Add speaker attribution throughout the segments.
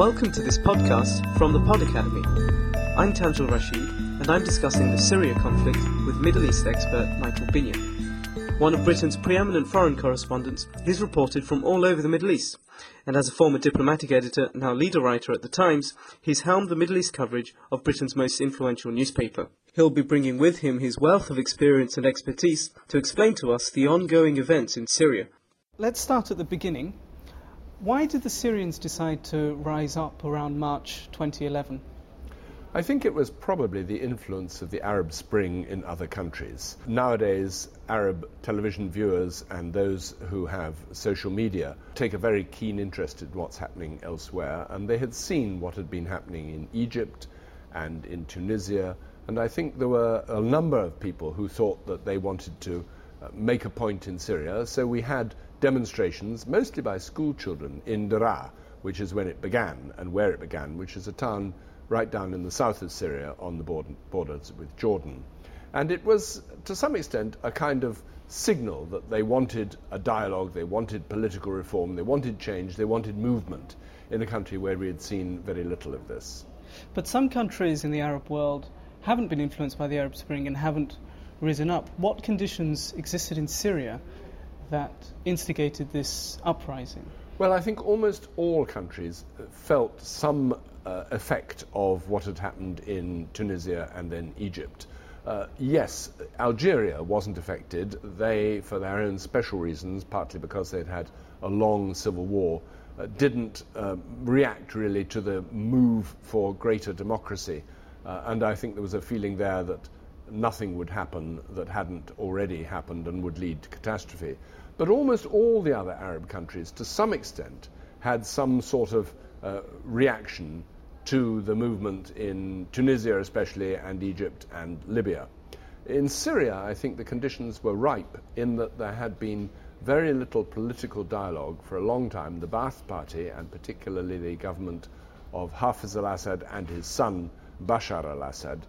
Speaker 1: Welcome to this podcast from the Pod Academy. I'm Tanjil Rashid, and I'm discussing the Syria conflict with Middle East expert Michael Binyon. One of Britain's preeminent foreign correspondents, he's reported from all over the Middle East, and as a former diplomatic editor, now leader writer at The Times, he's helmed the Middle East coverage of Britain's most influential newspaper. He'll be bringing with him his wealth of experience and expertise to explain to us the ongoing events in Syria. Let's start at the beginning. Why did the Syrians decide to rise up around March 2011?
Speaker 2: I think it was probably the influence of the Arab Spring in other countries. Nowadays, Arab television viewers and those who have social media take a very keen interest in what's happening elsewhere, and they had seen what had been happening in Egypt and in Tunisia, and I think there were a number of people who thought that they wanted to uh, make a point in Syria, so we had demonstrations, mostly by school children, in Daraa, which is when it began and where it began, which is a town right down in the south of Syria on the border, borders with Jordan. And it was, to some extent, a kind of signal that they wanted a dialogue, they wanted political reform, they wanted change, they wanted movement in a country where we had seen very little of this.
Speaker 1: But some countries in the Arab world haven't been influenced by the Arab Spring and haven't risen up. What conditions existed in Syria that instigated this uprising?
Speaker 2: Well, I think almost all countries felt some uh, effect of what had happened in Tunisia and then Egypt. Uh, yes, Algeria wasn't affected. They, for their own special reasons, partly because they'd had a long civil war, uh, didn't uh, react really to the move for greater democracy. Uh, and I think there was a feeling there that nothing would happen that hadn't already happened and would lead to catastrophe. But almost all the other Arab countries, to some extent, had some sort of uh, reaction to the movement in Tunisia, especially, and Egypt and Libya. In Syria, I think the conditions were ripe in that there had been very little political dialogue for a long time. The Ba'ath Party, and particularly the government of Hafiz al Assad and his son Bashar al Assad,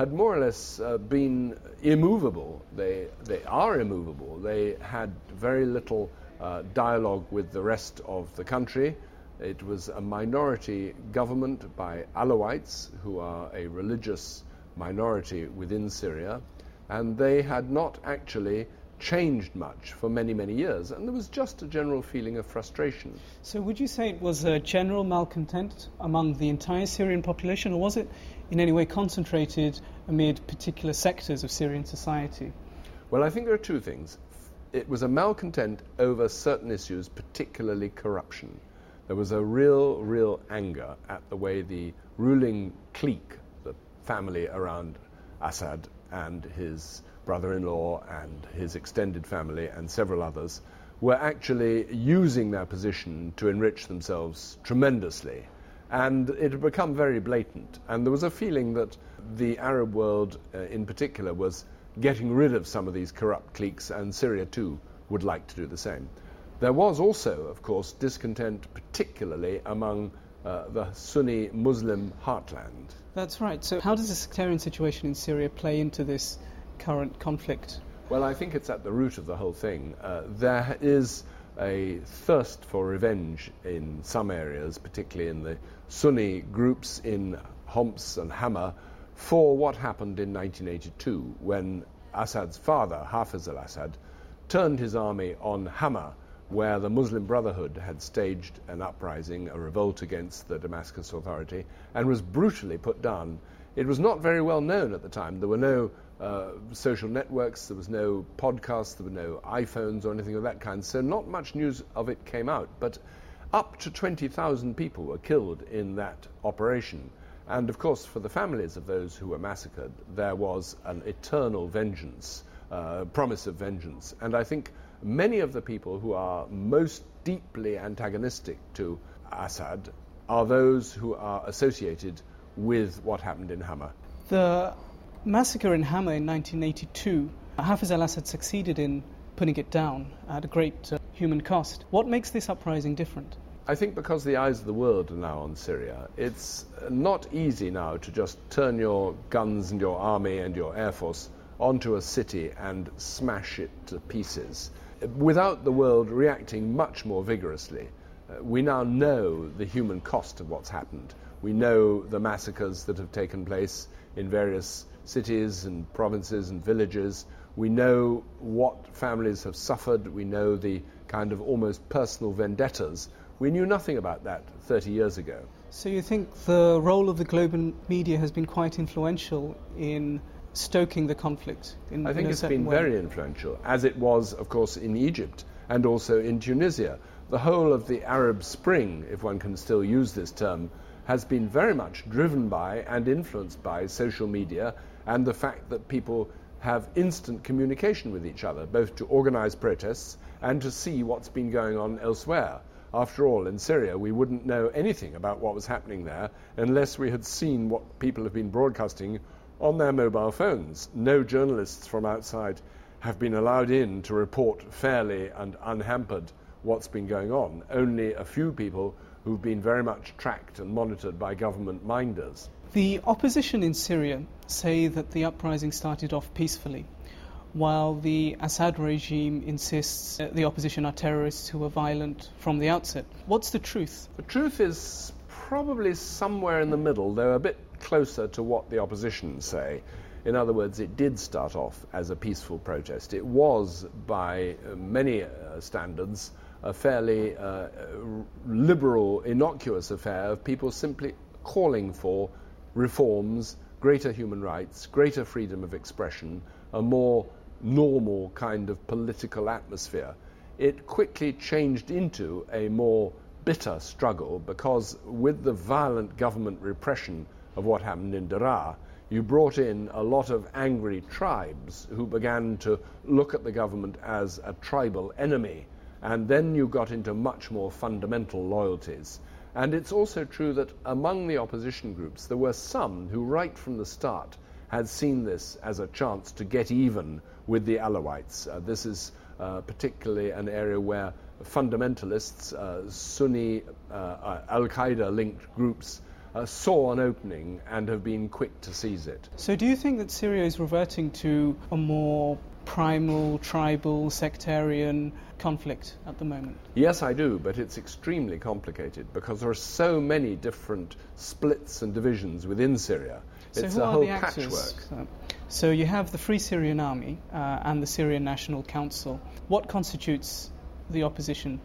Speaker 2: had more or less uh, been immovable. They, they are immovable. They had very little uh, dialogue with the rest of the country. It was a minority government by Alawites, who are a religious minority within Syria, and they had not actually changed much for many, many years, and there was just a general feeling of frustration.
Speaker 1: So, would you say it was a general malcontent among the entire Syrian population, or was it in any way concentrated amid particular sectors of Syrian society?
Speaker 2: Well, I think there are two things. It was a malcontent over certain issues, particularly corruption. There was a real, real anger at the way the ruling clique, the family around Assad and his brother in law and his extended family and several others, were actually using their position to enrich themselves tremendously. And it had become very blatant. And there was a feeling that the Arab world uh, in particular was getting rid of some of these corrupt cliques, and Syria too would like to do the same. There was also, of course, discontent, particularly among uh, the Sunni Muslim heartland.
Speaker 1: That's right. So, how does the sectarian situation in Syria play into this current conflict?
Speaker 2: Well, I think it's at the root of the whole thing. Uh, there is a thirst for revenge in some areas, particularly in the Sunni groups in Homs and Hama, for what happened in 1982 when Assad's father, Hafiz al Assad, turned his army on Hama, where the Muslim Brotherhood had staged an uprising, a revolt against the Damascus Authority, and was brutally put down. It was not very well known at the time. There were no uh, social networks, there was no podcasts, there were no iPhones or anything of that kind, so not much news of it came out. But up to 20,000 people were killed in that operation. And of course, for the families of those who were massacred, there was an eternal vengeance, uh, promise of vengeance. And I think many of the people who are most deeply antagonistic to Assad are those who are associated with what happened in Hama.
Speaker 1: The massacre in Hama in 1982, Hafiz al Assad succeeded in putting it down at a great uh, human cost. What makes this uprising different?
Speaker 2: I think because the eyes of the world are now on Syria, it's not easy now to just turn your guns and your army and your air force onto a city and smash it to pieces without the world reacting much more vigorously. Uh, we now know the human cost of what's happened. We know the massacres that have taken place in various cities and provinces and villages. We know what families have suffered. We know the kind of almost personal vendettas. We knew nothing about that 30 years ago.
Speaker 1: So you think the role of the global media has been quite influential in stoking the conflict? In, the
Speaker 2: I think
Speaker 1: it's
Speaker 2: been
Speaker 1: way?
Speaker 2: very influential, as it was, of course, in Egypt and also in Tunisia. The whole of the Arab Spring, if one can still use this term, has been very much driven by and influenced by social media and the fact that people have instant communication with each other, both to organize protests and to see what's been going on elsewhere. After all, in Syria, we wouldn't know anything about what was happening there unless we had seen what people have been broadcasting on their mobile phones. No journalists from outside have been allowed in to report fairly and unhampered what's been going on. Only a few people who've been very much tracked and monitored by government minders.
Speaker 1: The opposition in Syria say that the uprising started off peacefully, while the Assad regime insists the opposition are terrorists who were violent from the outset. What's the truth?
Speaker 2: The truth is probably somewhere in the middle, though a bit closer to what the opposition say. In other words, it did start off as a peaceful protest. It was, by many uh, standards, a fairly uh, liberal, innocuous affair of people simply calling for reforms, greater human rights, greater freedom of expression, a more normal kind of political atmosphere. It quickly changed into a more bitter struggle because, with the violent government repression of what happened in Daraa, you brought in a lot of angry tribes who began to look at the government as a tribal enemy and then you got into much more fundamental loyalties. And it's also true that among the opposition groups, there were some who, right from the start, had seen this as a chance to get even with the Alawites. Uh, this is uh, particularly an area where fundamentalists, uh, Sunni, uh, uh, Al Qaeda linked groups, uh, saw an opening and have been quick to seize it.
Speaker 1: So, do you think that Syria is reverting to a more primal, tribal, sectarian conflict at the moment?
Speaker 2: Yes, I do, but it's extremely complicated because there are so many different splits and divisions within Syria.
Speaker 1: So
Speaker 2: it's
Speaker 1: who
Speaker 2: a
Speaker 1: are
Speaker 2: whole
Speaker 1: the actors?
Speaker 2: patchwork.
Speaker 1: So you have the Free Syrian Army uh, and the Syrian National Council. What constitutes the opposition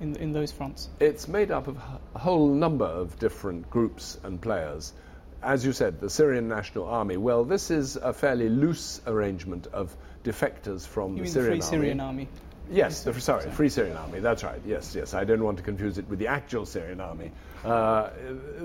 Speaker 1: in, in those fronts?
Speaker 2: It's made up of a whole number of different groups and players as you said, the Syrian National Army. Well, this is a fairly loose arrangement of defectors from
Speaker 1: you
Speaker 2: the
Speaker 1: Syrian
Speaker 2: the
Speaker 1: Free Syrian Army.
Speaker 2: Yes, the, sorry, Free Syrian Army. That's right. Yes, yes. I don't want to confuse it with the actual Syrian army. Uh,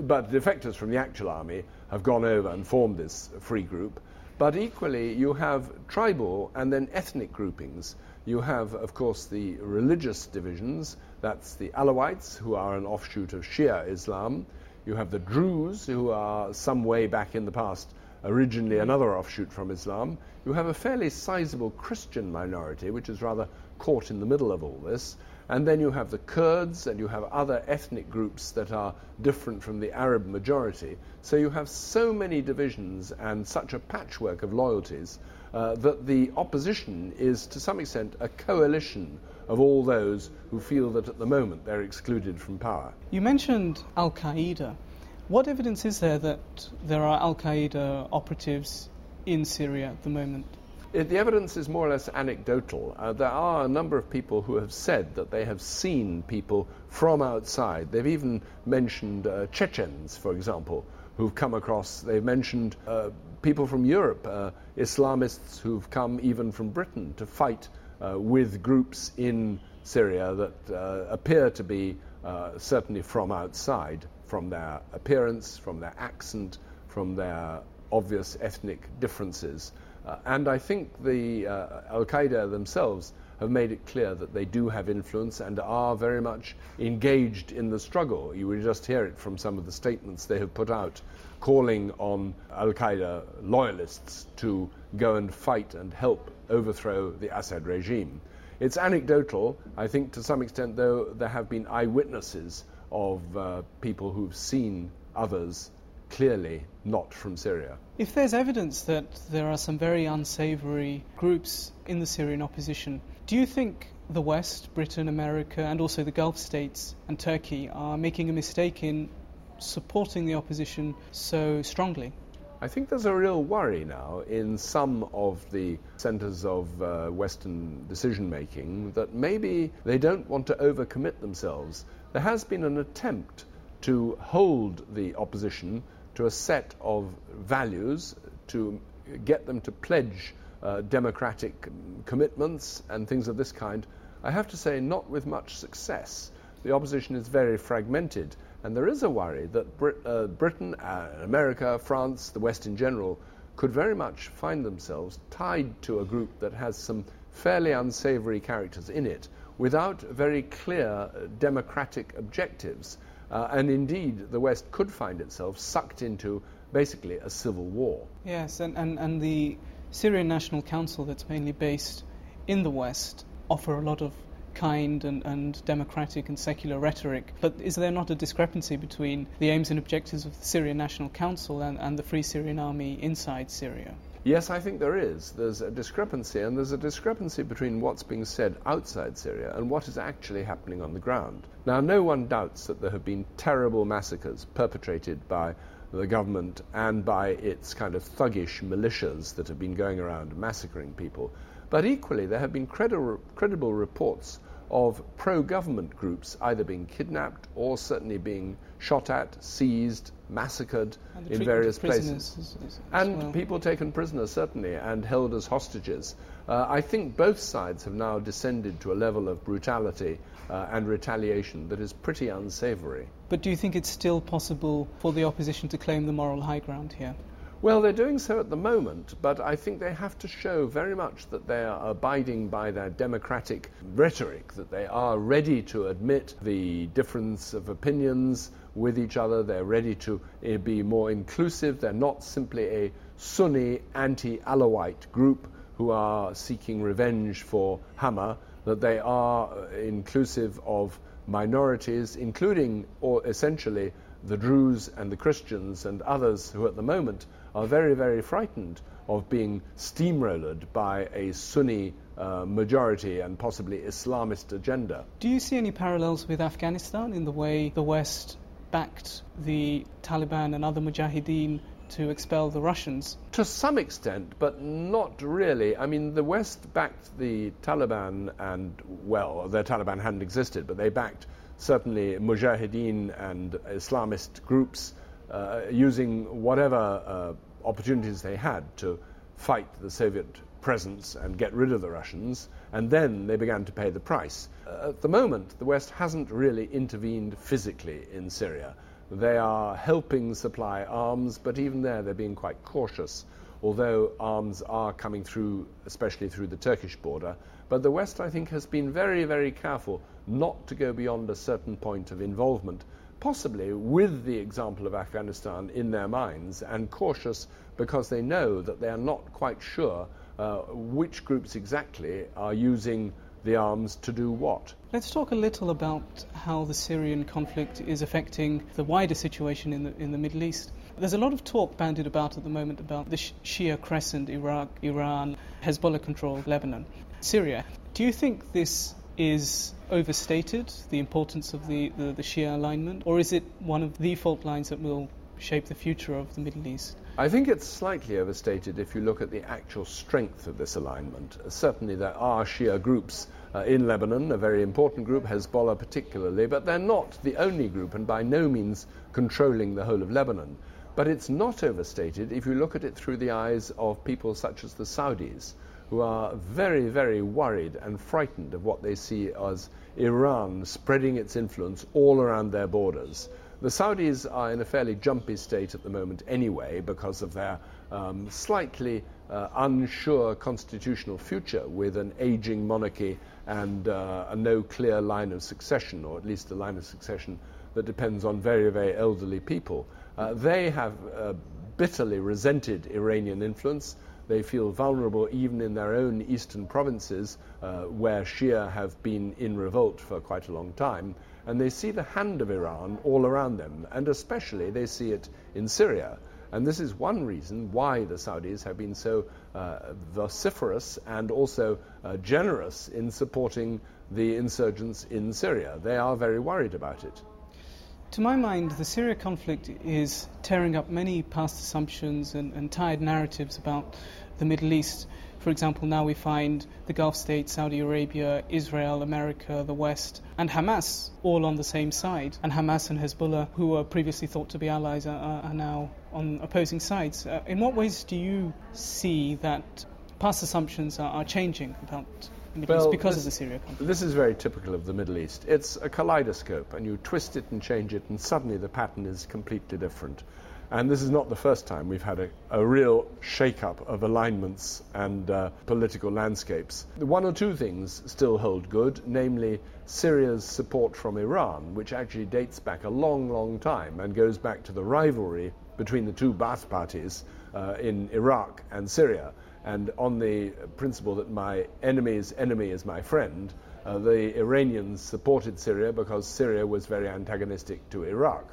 Speaker 2: but defectors from the actual army have gone over and formed this free group. But equally, you have tribal and then ethnic groupings. You have, of course, the religious divisions. That's the Alawites, who are an offshoot of Shia Islam. You have the Druze, who are some way back in the past originally another offshoot from Islam. You have a fairly sizable Christian minority, which is rather caught in the middle of all this. And then you have the Kurds and you have other ethnic groups that are different from the Arab majority. So you have so many divisions and such a patchwork of loyalties uh, that the opposition is to some extent a coalition of all those who feel that at the moment they're excluded from power.
Speaker 1: You mentioned Al Qaeda. What evidence is there that there are Al Qaeda operatives in Syria at the moment?
Speaker 2: It, the evidence is more or less anecdotal. Uh, there are a number of people who have said that they have seen people from outside. They've even mentioned uh, Chechens, for example, who've come across. They've mentioned uh, people from Europe, uh, Islamists who've come even from Britain to fight uh, with groups in Syria that uh, appear to be certainly from outside, from their appearance, from their accent, from their obvious ethnic differences. Uh, and I think the uh, Al Qaeda themselves have made it clear that they do have influence and are very much engaged in the struggle. You will just hear it from some of the statements they have put out, calling on Al Qaeda loyalists to go and fight and help overthrow the Assad regime. It's anecdotal. I think to some extent, though, there have been eyewitnesses of uh, people who've seen others clearly not from Syria.
Speaker 1: If there's evidence that there are some very unsavory groups in the Syrian opposition,
Speaker 3: Do you think the West, Britain, America, and also the Gulf states and Turkey are making a mistake in supporting the opposition so strongly?
Speaker 2: I think there's a real worry now in some of the centres of uh, Western decision making that maybe they don't want to overcommit themselves. There has been an attempt to hold the opposition to a set of values, to get them to pledge uh, democratic commitments and things of this kind. I have to say, not with much success. The opposition is very fragmented. And there is a worry that Brit- uh, Britain, uh, America, France, the West in general, could very much find themselves tied to a group that has some fairly unsavory characters in it without very clear uh, democratic objectives. Uh, and indeed, the West could find itself sucked into basically a civil war.
Speaker 3: Yes, and, and, and the Syrian National Council, that's mainly based in the West, offer a lot of kind and, and democratic and secular rhetoric. But is there not a discrepancy between the aims and objectives of the Syrian National Council and, and the Free Syrian Army inside Syria?
Speaker 2: Yes, I think there is. There's a discrepancy, and there's a discrepancy between what's being said outside Syria and what is actually happening on the ground. Now, no one doubts that there have been terrible massacres perpetrated by the government and by its kind of thuggish militias that have been going around massacring people. But equally, there have been credible, credible reports of pro government groups either being kidnapped or certainly being shot at, seized, massacred in various places.
Speaker 3: As, as
Speaker 2: and
Speaker 3: well.
Speaker 2: people taken prisoner, certainly, and held as hostages. Uh, I think both sides have now descended to a level of brutality uh, and retaliation that is pretty unsavory.
Speaker 3: But do you think it's still possible for the opposition to claim the moral high ground here?
Speaker 2: Well, they're doing so at the moment, but I think they have to show very much that they are abiding by their democratic rhetoric, that they are ready to admit the difference of opinions with each other, they're ready to uh, be more inclusive, they're not simply a Sunni anti Alawite group who are seeking revenge for Hama, that they are uh, inclusive of minorities, including or essentially the Druze and the Christians and others who at the moment are very, very frightened of being steamrollered by a Sunni uh, majority and possibly Islamist agenda.
Speaker 3: Do you see any parallels with Afghanistan in the way the West backed the Taliban and other mujahideen to expel the Russians?
Speaker 2: To some extent, but not really. I mean, the West backed the Taliban, and, well, the Taliban hadn't existed, but they backed certainly mujahideen and Islamist groups uh, using whatever uh, opportunities they had to fight the Soviet presence and get rid of the Russians, and then they began to pay the price. Uh, at the moment, the West hasn't really intervened physically in Syria. They are helping supply arms, but even there they're being quite cautious, although arms are coming through, especially through the Turkish border. But the West, I think, has been very, very careful not to go beyond a certain point of involvement, possibly with the example of Afghanistan in their minds, and cautious because they know that they are not quite sure uh, which groups exactly are using the arms to do what.
Speaker 3: Let's talk a little about how the Syrian conflict is affecting the wider situation in the, in the Middle East. There's a lot of talk bandied about at the moment about the Shia crescent, Iraq, Iran, Hezbollah controlled Lebanon, Syria. Do you think this is overstated, the importance of the, the, the Shia alignment, or is it one of the fault lines that will shape the future of the Middle East?
Speaker 2: I think it's slightly overstated if you look at the actual strength of this alignment. Certainly, there are Shia groups uh, in Lebanon, a very important group, Hezbollah particularly, but they're not the only group and by no means controlling the whole of Lebanon. But it's not overstated if you look at it through the eyes of people such as the Saudis, who are very, very worried and frightened of what they see as Iran spreading its influence all around their borders. The Saudis are in a fairly jumpy state at the moment anyway because of their um, slightly uh, unsure constitutional future with an aging monarchy and uh, a no clear line of succession, or at least a line of succession that depends on very, very elderly people. Uh, they have uh, bitterly resented Iranian influence. They feel vulnerable even in their own eastern provinces, uh, where Shia have been in revolt for quite a long time and they see the hand of Iran all around them, and especially they see it in Syria. And this is one reason why the Saudis have been so uh, vociferous and also uh, generous in supporting the insurgents in Syria. They are very worried about it.
Speaker 3: To my mind, the Syria conflict is tearing up many past assumptions and, and tired narratives about the Middle East. For example, now we find the Gulf states, Saudi Arabia, Israel, America, the West, and Hamas all on the same side. And Hamas and Hezbollah, who were previously thought to be allies, are, are now on opposing sides. Uh, in what ways do you see that past assumptions are, are changing about Middle well, East because this, of the Syria conflict.
Speaker 2: This is very typical of the Middle East. It's a kaleidoscope, and you twist it and change it, and suddenly the pattern is completely different. And this is not the first time we've had a, a real shake-up of alignments and uh, political landscapes. One or two things still hold good, namely Syria's support from Iran, which actually dates back a long, long time and goes back to the rivalry between the two Ba'ath parties uh, in Iraq and Syria. And on the principle that my enemy's enemy is my friend, uh, the Iranians supported Syria because Syria was very antagonistic to Iraq.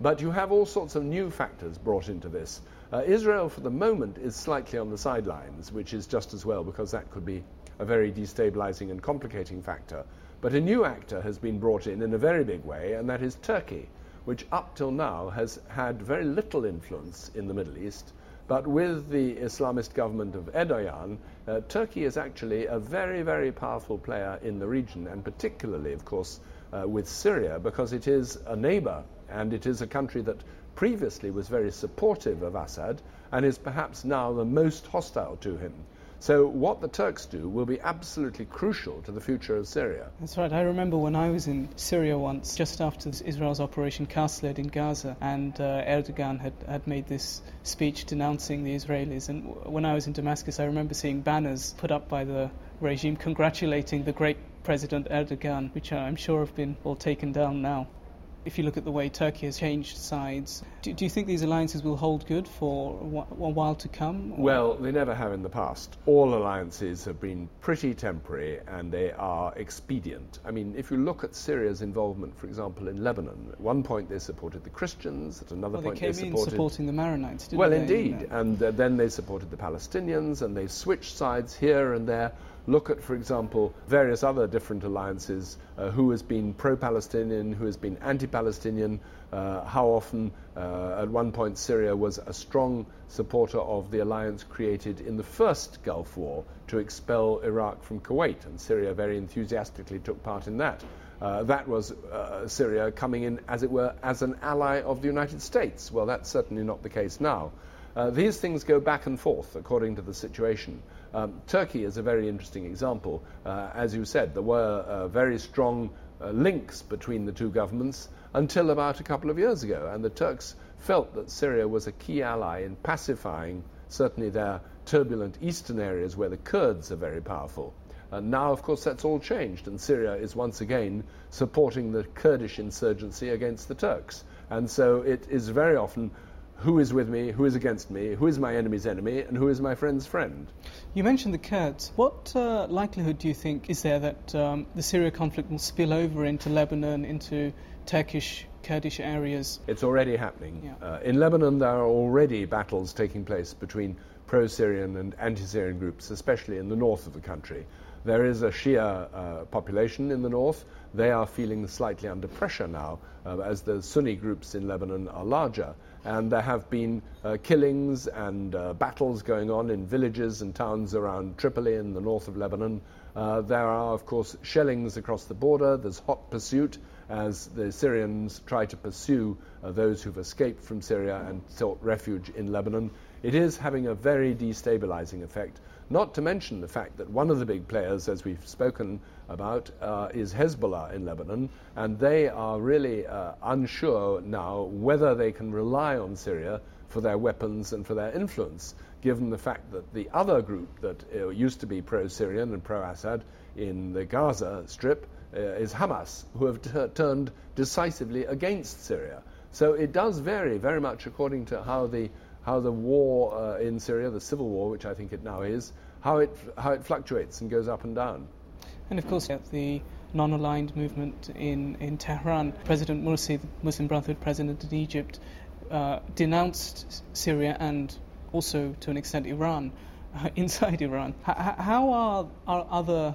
Speaker 2: But you have all sorts of new factors brought into this. Uh, Israel, for the moment, is slightly on the sidelines, which is just as well because that could be a very destabilizing and complicating factor. But a new actor has been brought in in a very big way, and that is Turkey, which up till now has had very little influence in the Middle East. But with the Islamist government of Erdogan, uh, Turkey is actually a very, very powerful player in the region, and particularly, of course, uh, with Syria, because it is a neighbor and it is a country that previously was very supportive of Assad and is perhaps now the most hostile to him. So, what the Turks do will be absolutely crucial to the future of Syria.
Speaker 3: That's right. I remember when I was in Syria once, just after Israel's Operation Cast Lead in Gaza, and uh, Erdogan had, had made this speech denouncing the Israelis. And when I was in Damascus, I remember seeing banners put up by the regime congratulating the great President Erdogan, which I'm sure have been all taken down now if you look at the way Turkey has changed sides, do, do you think these alliances will hold good for a while to come?
Speaker 2: Or? Well, they never have in the past. All alliances have been pretty temporary and they are expedient. I mean, if you look at Syria's involvement, for example, in Lebanon, at one point they supported the Christians, at another
Speaker 3: well,
Speaker 2: point
Speaker 3: they,
Speaker 2: they supported.
Speaker 3: supporting the Maronites,
Speaker 2: well,
Speaker 3: they?
Speaker 2: indeed. And uh, then they supported the Palestinians and they switched sides here and there look at, for example, various other different alliances, uh, who has been pro Palestinian, who has been anti Palestinian, uh, how often, uh, at one point, Syria was a strong supporter of the alliance created in the first Gulf War to expel Iraq from Kuwait, and Syria very enthusiastically took part in that. Uh, that was uh, Syria coming in, as it were, as an ally of the United States. Well, that's certainly not the case now. Uh, these things go back and forth according to the situation. Um, Turkey is a very interesting example. Uh, as you said, there were uh, very strong uh, links between the two governments until about a couple of years ago, and the Turks felt that Syria was a key ally in pacifying certainly their turbulent eastern areas where the Kurds are very powerful. And now, of course, that's all changed, and Syria is once again supporting the Kurdish insurgency against the Turks. And so it is very often who is with me, who is against me, who is my enemy's enemy, and who is my friend's friend.
Speaker 3: You mentioned the Kurds. What uh, likelihood do you think is there that um, the Syria conflict will spill over into Lebanon, into Turkish Kurdish areas?
Speaker 2: It's already happening. Yeah. Uh, in Lebanon, there are already battles taking place between pro Syrian and anti Syrian groups, especially in the north of the country. There is a Shia uh, population in the north. They are feeling slightly under pressure now uh, as the Sunni groups in Lebanon are larger. And there have been uh, killings and uh, battles going on in villages and towns around Tripoli in the north of Lebanon. Uh, there are, of course, shellings across the border. There's hot pursuit as the Syrians try to pursue uh, those who've escaped from Syria and sought refuge in Lebanon. It is having a very destabilizing effect not to mention the fact that one of the big players, as we've spoken about, uh, is Hezbollah in Lebanon, and they are really uh, unsure now whether they can rely on Syria for their weapons and for their influence, given the fact that the other group that uh, used to be pro Syrian and pro Assad in the Gaza Strip uh, is Hamas, who have t- turned decisively against Syria. So it does vary very much according to how the how the war uh, in Syria, the civil war, which I think it now is, how it, how it fluctuates and goes up and down.
Speaker 3: And of course, the non aligned movement in, in Tehran, President Morsi, the Muslim Brotherhood president in Egypt, uh, denounced Syria and also, to an extent, Iran uh, inside Iran. H- how are, are other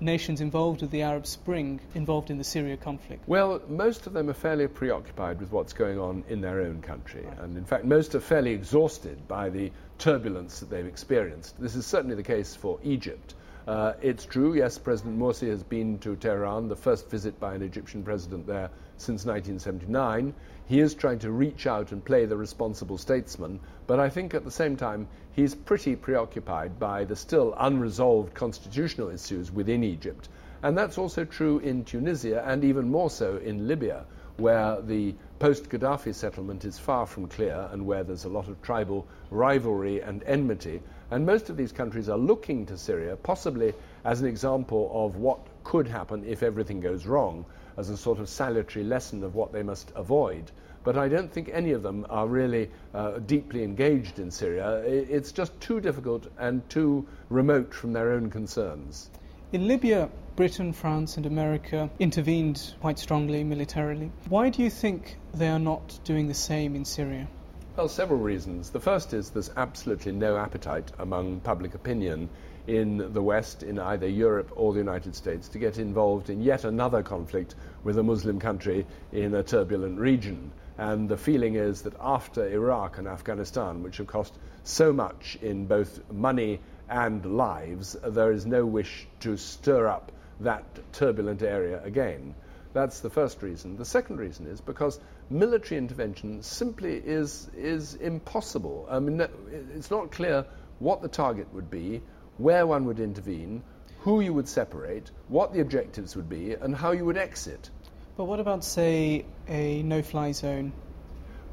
Speaker 3: nations involved with the Arab Spring involved in the Syria conflict?
Speaker 2: Well, most of them are fairly preoccupied with what's going on in their own country. Right. And in fact, most are fairly exhausted by the turbulence that they've experienced. This is certainly the case for Egypt. Uh, it's true, yes, President Morsi has been to Tehran, the first visit by an Egyptian president there since 1979. He is trying to reach out and play the responsible statesman, but I think at the same time he's pretty preoccupied by the still unresolved constitutional issues within Egypt. And that's also true in Tunisia and even more so in Libya, where the post Gaddafi settlement is far from clear and where there's a lot of tribal rivalry and enmity. And most of these countries are looking to Syria, possibly as an example of what could happen if everything goes wrong, as a sort of salutary lesson of what they must avoid. But I don't think any of them are really uh, deeply engaged in Syria. It's just too difficult and too remote from their own concerns.
Speaker 3: In Libya, Britain, France, and America intervened quite strongly militarily. Why do you think they are not doing the same in Syria?
Speaker 2: Well, several reasons. The first is there's absolutely no appetite among public opinion in the West, in either Europe or the United States, to get involved in yet another conflict with a Muslim country in a turbulent region. And the feeling is that after Iraq and Afghanistan, which have cost so much in both money and lives, there is no wish to stir up that turbulent area again. That's the first reason. The second reason is because military intervention simply is, is impossible. I mean, it's not clear what the target would be, where one would intervene, who you would separate, what the objectives would be, and how you would exit.
Speaker 3: But what about, say, a no fly zone?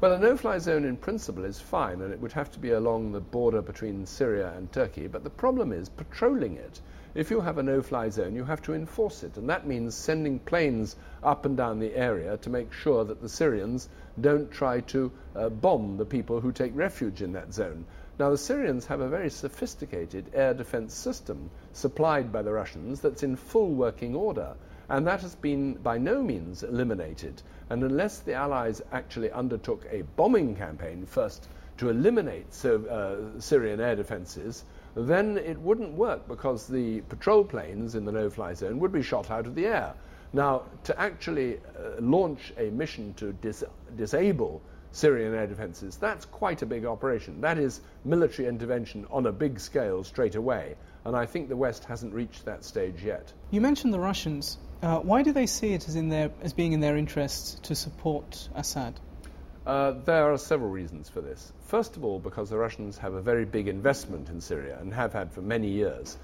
Speaker 2: Well, a no fly zone in principle is fine, and it would have to be along the border between Syria and Turkey. But the problem is patrolling it. If you have a no fly zone, you have to enforce it, and that means sending planes up and down the area to make sure that the Syrians don't try to uh, bomb the people who take refuge in that zone. Now, the Syrians have a very sophisticated air defense system supplied by the Russians that's in full working order, and that has been by no means eliminated. And unless the Allies actually undertook a bombing campaign first to eliminate uh, Syrian air defenses, then it wouldn't work because the patrol planes in the no fly zone would be shot out of the air. Now, to actually uh, launch a mission to dis- disable Syrian air defenses, that's quite a big operation. That is military intervention on a big scale straight away. And I think the West hasn't reached that stage yet.
Speaker 3: You mentioned the Russians. Uh, why do they see it as, in their, as being in their interests to support Assad?
Speaker 2: Uh, there are several reasons for this. First of all, because the Russians have a very big investment in Syria and have had for many years.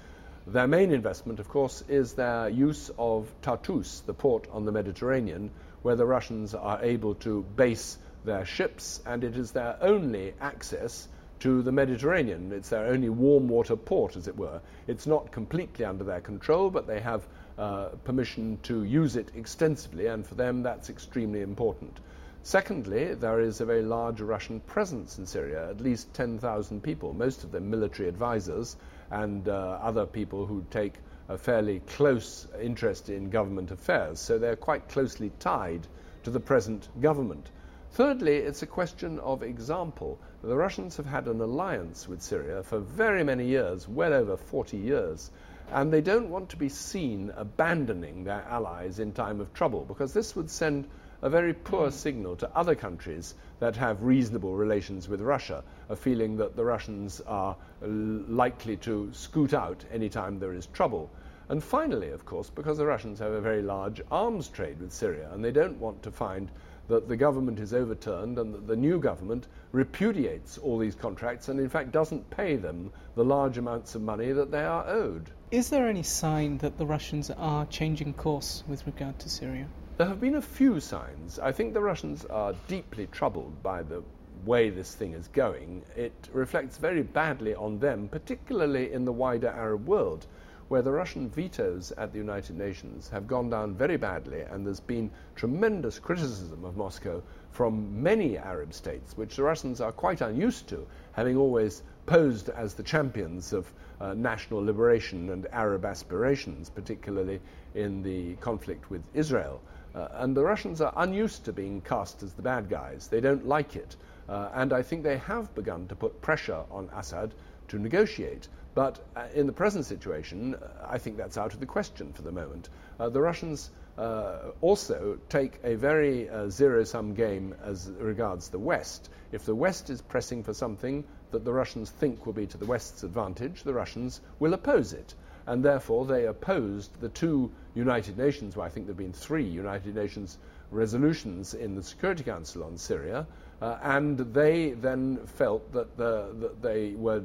Speaker 2: Their main investment, of course, is their use of Tartus, the port on the Mediterranean, where the Russians are able to base their ships, and it is their only access to the Mediterranean. It's their only warm water port, as it were. It's not completely under their control, but they have uh, permission to use it extensively, and for them that's extremely important. Secondly, there is a very large Russian presence in Syria, at least 10,000 people, most of them military advisors and uh, other people who take a fairly close interest in government affairs. So they're quite closely tied to the present government. Thirdly, it's a question of example. The Russians have had an alliance with Syria for very many years, well over 40 years, and they don't want to be seen abandoning their allies in time of trouble because this would send a very poor signal to other countries that have reasonable relations with Russia, a feeling that the Russians are likely to scoot out any time there is trouble. And finally, of course, because the Russians have a very large arms trade with Syria, and they don't want to find that the government is overturned and that the new government repudiates all these contracts and, in fact, doesn't pay them the large amounts of money that they are owed.
Speaker 3: Is there any sign that the Russians are changing course with regard to Syria?
Speaker 2: There have been a few signs. I think the Russians are deeply troubled by the way this thing is going. It reflects very badly on them, particularly in the wider Arab world, where the Russian vetoes at the United Nations have gone down very badly, and there's been tremendous criticism of Moscow from many Arab states, which the Russians are quite unused to, having always posed as the champions of uh, national liberation and Arab aspirations, particularly in the conflict with Israel. Uh, and the Russians are unused to being cast as the bad guys. They don't like it. Uh, and I think they have begun to put pressure on Assad to negotiate. But uh, in the present situation, uh, I think that's out of the question for the moment. Uh, the Russians uh, also take a very zero sum game as regards the West. If the West is pressing for something that the Russians think will be to the West's advantage, the Russians will oppose it and therefore they opposed the two United Nations, well, I think there have been three United Nations resolutions in the Security Council on Syria, uh, and they then felt that, the, that they were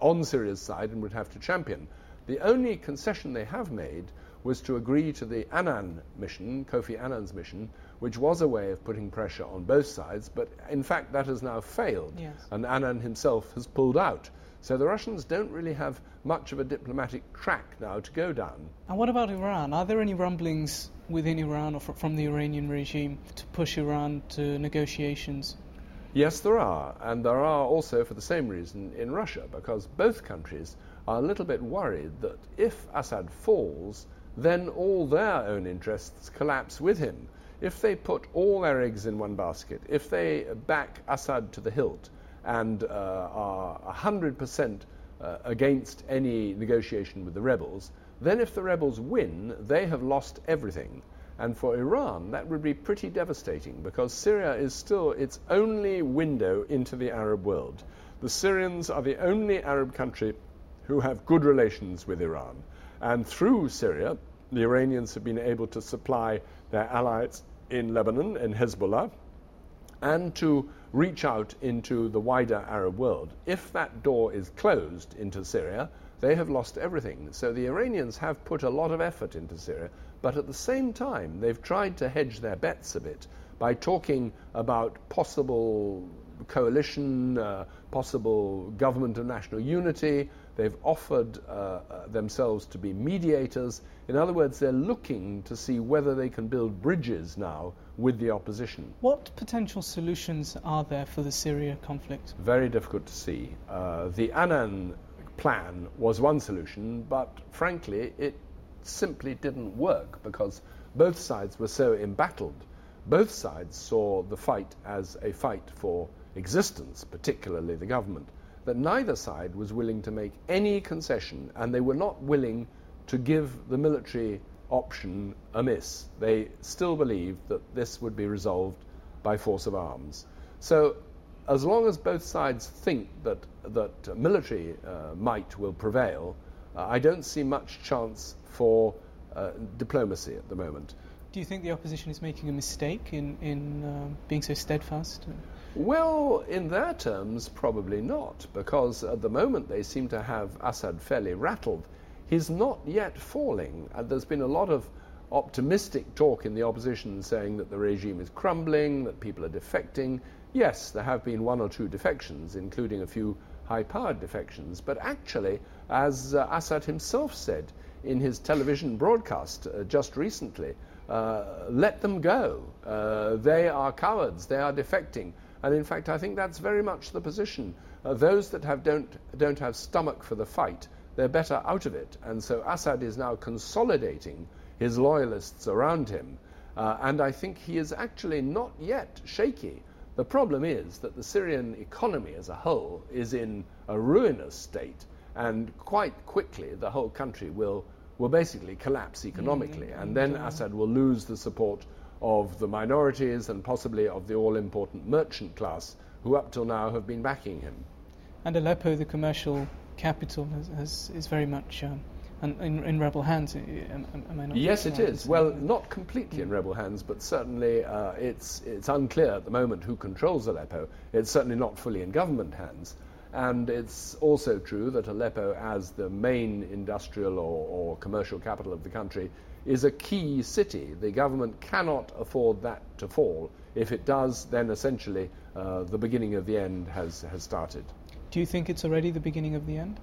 Speaker 2: on Syria's side and would have to champion. The only concession they have made was to agree to the Annan mission, Kofi Annan's mission, which was a way of putting pressure on both sides, but in fact that has now failed,
Speaker 3: yes.
Speaker 2: and Annan himself has pulled out. So the Russians don't really have much of a diplomatic track now to go down.
Speaker 3: And what about Iran? Are there any rumblings within Iran or from the Iranian regime to push Iran to negotiations?
Speaker 2: Yes, there are. And there are also, for the same reason, in Russia, because both countries are a little bit worried that if Assad falls, then all their own interests collapse with him. If they put all their eggs in one basket, if they back Assad to the hilt, and uh, are 100% uh, against any negotiation with the rebels, then if the rebels win, they have lost everything. And for Iran, that would be pretty devastating because Syria is still its only window into the Arab world. The Syrians are the only Arab country who have good relations with Iran. And through Syria, the Iranians have been able to supply their allies in Lebanon and Hezbollah and to reach out into the wider Arab world. If that door is closed into Syria, they have lost everything. So the Iranians have put a lot of effort into Syria, but at the same time, they've tried to hedge their bets a bit by talking about possible coalition, uh, possible government of national unity. They've offered uh, uh, themselves to be mediators. In other words, they're looking to see whether they can build bridges now with the opposition.
Speaker 3: What potential solutions are there for the Syria conflict?
Speaker 2: Very difficult to see. Uh, the Annan plan was one solution, but frankly, it simply didn't work because both sides were so embattled. Both sides saw the fight as a fight for existence, particularly the government, that neither side was willing to make any concession, and they were not willing to give the military option amiss. They still believed that this would be resolved by force of arms. So, as long as both sides think that, that military uh, might will prevail, uh, I don't see much chance for uh, diplomacy at the moment.
Speaker 3: Do you think the opposition is making a mistake in, in uh, being so steadfast?
Speaker 2: Well, in their terms, probably not, because at the moment they seem to have Assad fairly rattled. He's not yet falling. And there's been a lot of optimistic talk in the opposition saying that the regime is crumbling, that people are defecting. Yes, there have been one or two defections, including a few high powered defections, but actually, as uh, Assad himself said in his television broadcast uh, just recently, uh, let them go. Uh, they are cowards, they are defecting. And in fact, I think that's very much the position. Uh, those that have don't, don't have stomach for the fight, they're better out of it. And so Assad is now consolidating his loyalists around him. Uh, and I think he is actually not yet shaky. The problem is that the Syrian economy as a whole is in a ruinous state, and quite quickly the whole country will, will basically collapse economically, mm-hmm. and then Assad will lose the support of the minorities and possibly of the all important merchant class who up till now have been backing him.
Speaker 3: And Aleppo, the commercial capital, has, has, is very much um, in, in, rebel hands. Am, am
Speaker 2: yes, it is. Well, not completely in rebel hands, but certainly uh, it's, it's unclear at the moment who controls Aleppo. It's certainly not fully in government hands. And it's also true that Aleppo, as the main industrial or, or commercial capital of the country, is a key city. The government cannot afford that to fall. If it does, then essentially uh, the beginning of the end has, has started.
Speaker 3: Do you think it's already the beginning of the end?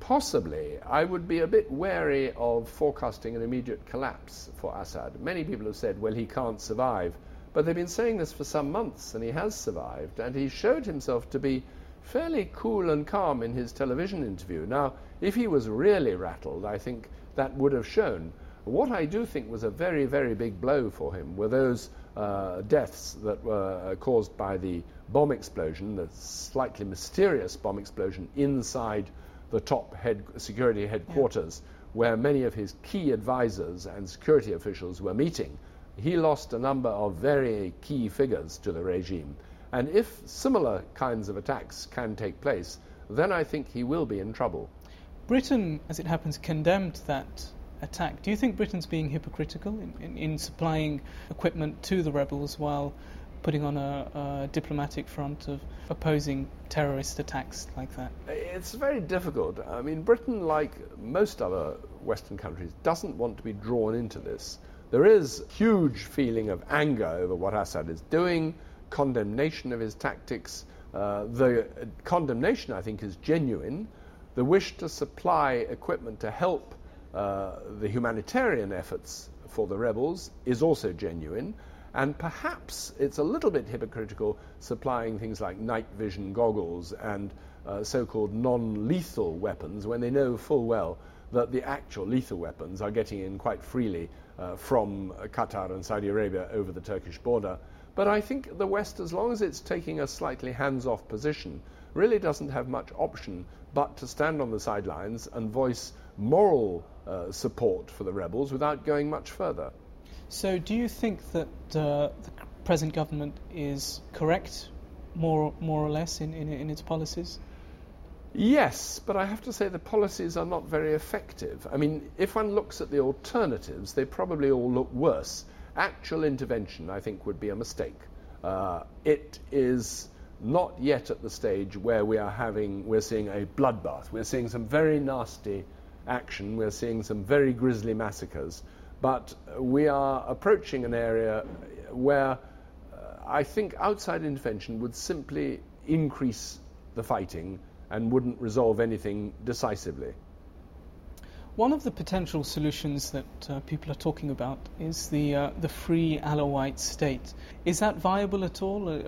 Speaker 2: Possibly. I would be a bit wary of forecasting an immediate collapse for Assad. Many people have said, well, he can't survive. But they've been saying this for some months, and he has survived, and he showed himself to be fairly cool and calm in his television interview. Now, if he was really rattled, I think that would have shown. What I do think was a very, very big blow for him were those uh, deaths that were uh, caused by the bomb explosion, the slightly mysterious bomb explosion inside the top head security headquarters, yeah. where many of his key advisors and security officials were meeting. He lost a number of very key figures to the regime. And if similar kinds of attacks can take place, then I think he will be in trouble.
Speaker 3: Britain, as it happens, condemned that attack. Do you think Britain's being hypocritical in, in, in supplying equipment to the rebels while putting on a, a, diplomatic front of opposing terrorist attacks like that?
Speaker 2: It's very difficult. I mean, Britain, like most other Western countries, doesn't want to be drawn into this. There is huge feeling of anger over what Assad is doing, condemnation of his tactics. Uh, the condemnation, I think, is genuine. The wish to supply equipment to help uh, the humanitarian efforts for the rebels is also genuine. And perhaps it's a little bit hypocritical supplying things like night vision goggles and uh, so called non lethal weapons when they know full well that the actual lethal weapons are getting in quite freely uh, from Qatar and Saudi Arabia over the Turkish border. But I think the West, as long as it's taking a slightly hands off position, really doesn't have much option but to stand on the sidelines and voice moral uh, support for the rebels without going much further.
Speaker 3: So, do you think that uh, the present government is correct, more, more or less, in, in, in its policies?
Speaker 2: Yes, but I have to say the policies are not very effective. I mean, if one looks at the alternatives, they probably all look worse. Actual intervention, I think, would be a mistake. Uh, it is not yet at the stage where we are having, we're seeing a bloodbath. We're seeing some very nasty action. We're seeing some very grisly massacres. But we are approaching an area where uh, I think outside intervention would simply increase the fighting and wouldn't resolve anything decisively.
Speaker 3: One of the potential solutions that uh, people are talking about is the uh, the free Alawite state. Is that viable at all? Uh,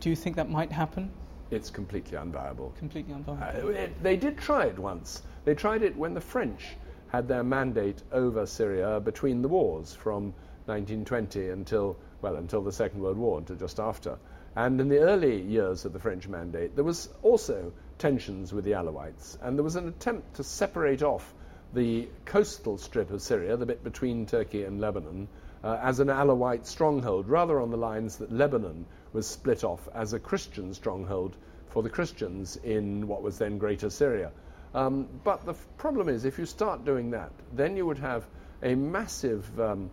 Speaker 3: do you think that might happen?
Speaker 2: It's completely unviable.
Speaker 3: Completely unviable. Uh,
Speaker 2: it, they did try it once. They tried it when the French had their mandate over Syria between the wars from 1920 until, well, until the Second World War, until just after. And in the early years of the French mandate, there was also tensions with the Alawites, and there was an attempt to separate off the coastal strip of Syria, the bit between Turkey and Lebanon, uh, as an Alawite stronghold, rather on the lines that Lebanon was split off as a Christian stronghold for the Christians in what was then Greater Syria. Um, but the f- problem is, if you start doing that, then you would have a massive um,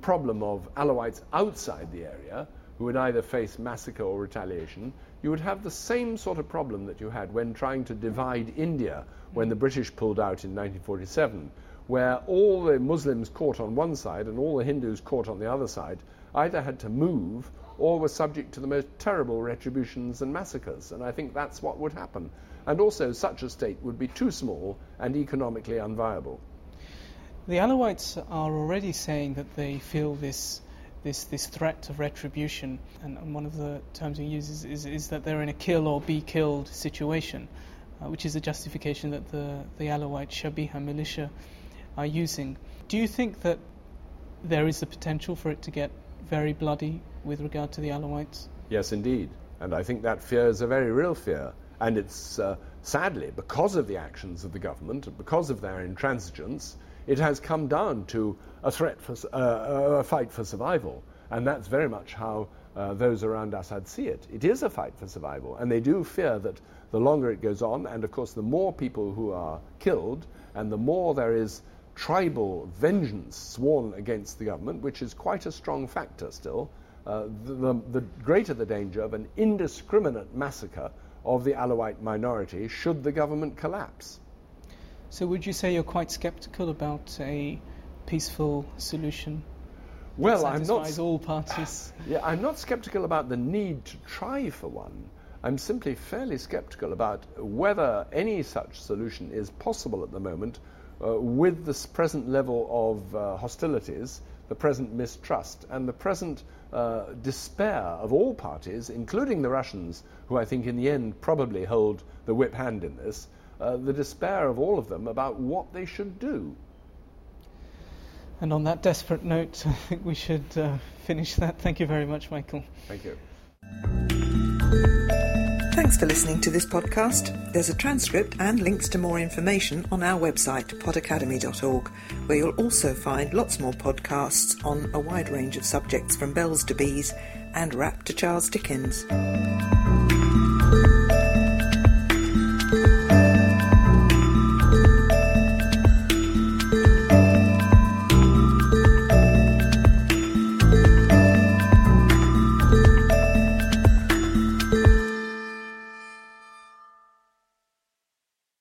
Speaker 2: problem of Alawites outside the area who would either face massacre or retaliation. You would have the same sort of problem that you had when trying to divide India when the British pulled out in 1947, where all the Muslims caught on one side and all the Hindus caught on the other side either had to move or were subject to the most terrible retributions and massacres. And I think that's what would happen. And also, such a state would be too small and economically unviable.
Speaker 3: The Alawites are already saying that they feel this. This, this threat of retribution, and, and one of the terms he uses is, is that they're in a kill or be killed situation, uh, which is a justification that the, the Alawite Shabiha militia are using. Do you think that there is the potential for it to get very bloody with regard to the Alawites?
Speaker 2: Yes, indeed. And I think that fear is a very real fear. And it's uh, sadly, because of the actions of the government, and because of their intransigence, it has come down to a threat for uh, a fight for survival. And that's very much how uh, those around Assad see it. It is a fight for survival. And they do fear that the longer it goes on, and of course, the more people who are killed, and the more there is tribal vengeance sworn against the government, which is quite a strong factor still, uh, the, the, the greater the danger of an indiscriminate massacre of the Alawite minority should the government collapse.
Speaker 3: So, would you say you're quite skeptical about a peaceful solution?
Speaker 2: Well, I'm not.
Speaker 3: all parties.
Speaker 2: Yeah, I'm not skeptical about the need to try for one. I'm simply fairly skeptical about whether any such solution is possible at the moment uh, with this present level of uh, hostilities, the present mistrust, and the present uh, despair of all parties, including the Russians, who I think in the end probably hold the whip hand in this, uh, the despair of all of them about what they should do.
Speaker 3: And on that desperate note, I think we should uh, finish that. Thank you very much, Michael.
Speaker 2: Thank you.
Speaker 4: Thanks for listening to this podcast. There's a transcript and links to more information on our website, podacademy.org, where you'll also find lots more podcasts on a wide range of subjects from bells to bees and rap to Charles Dickens.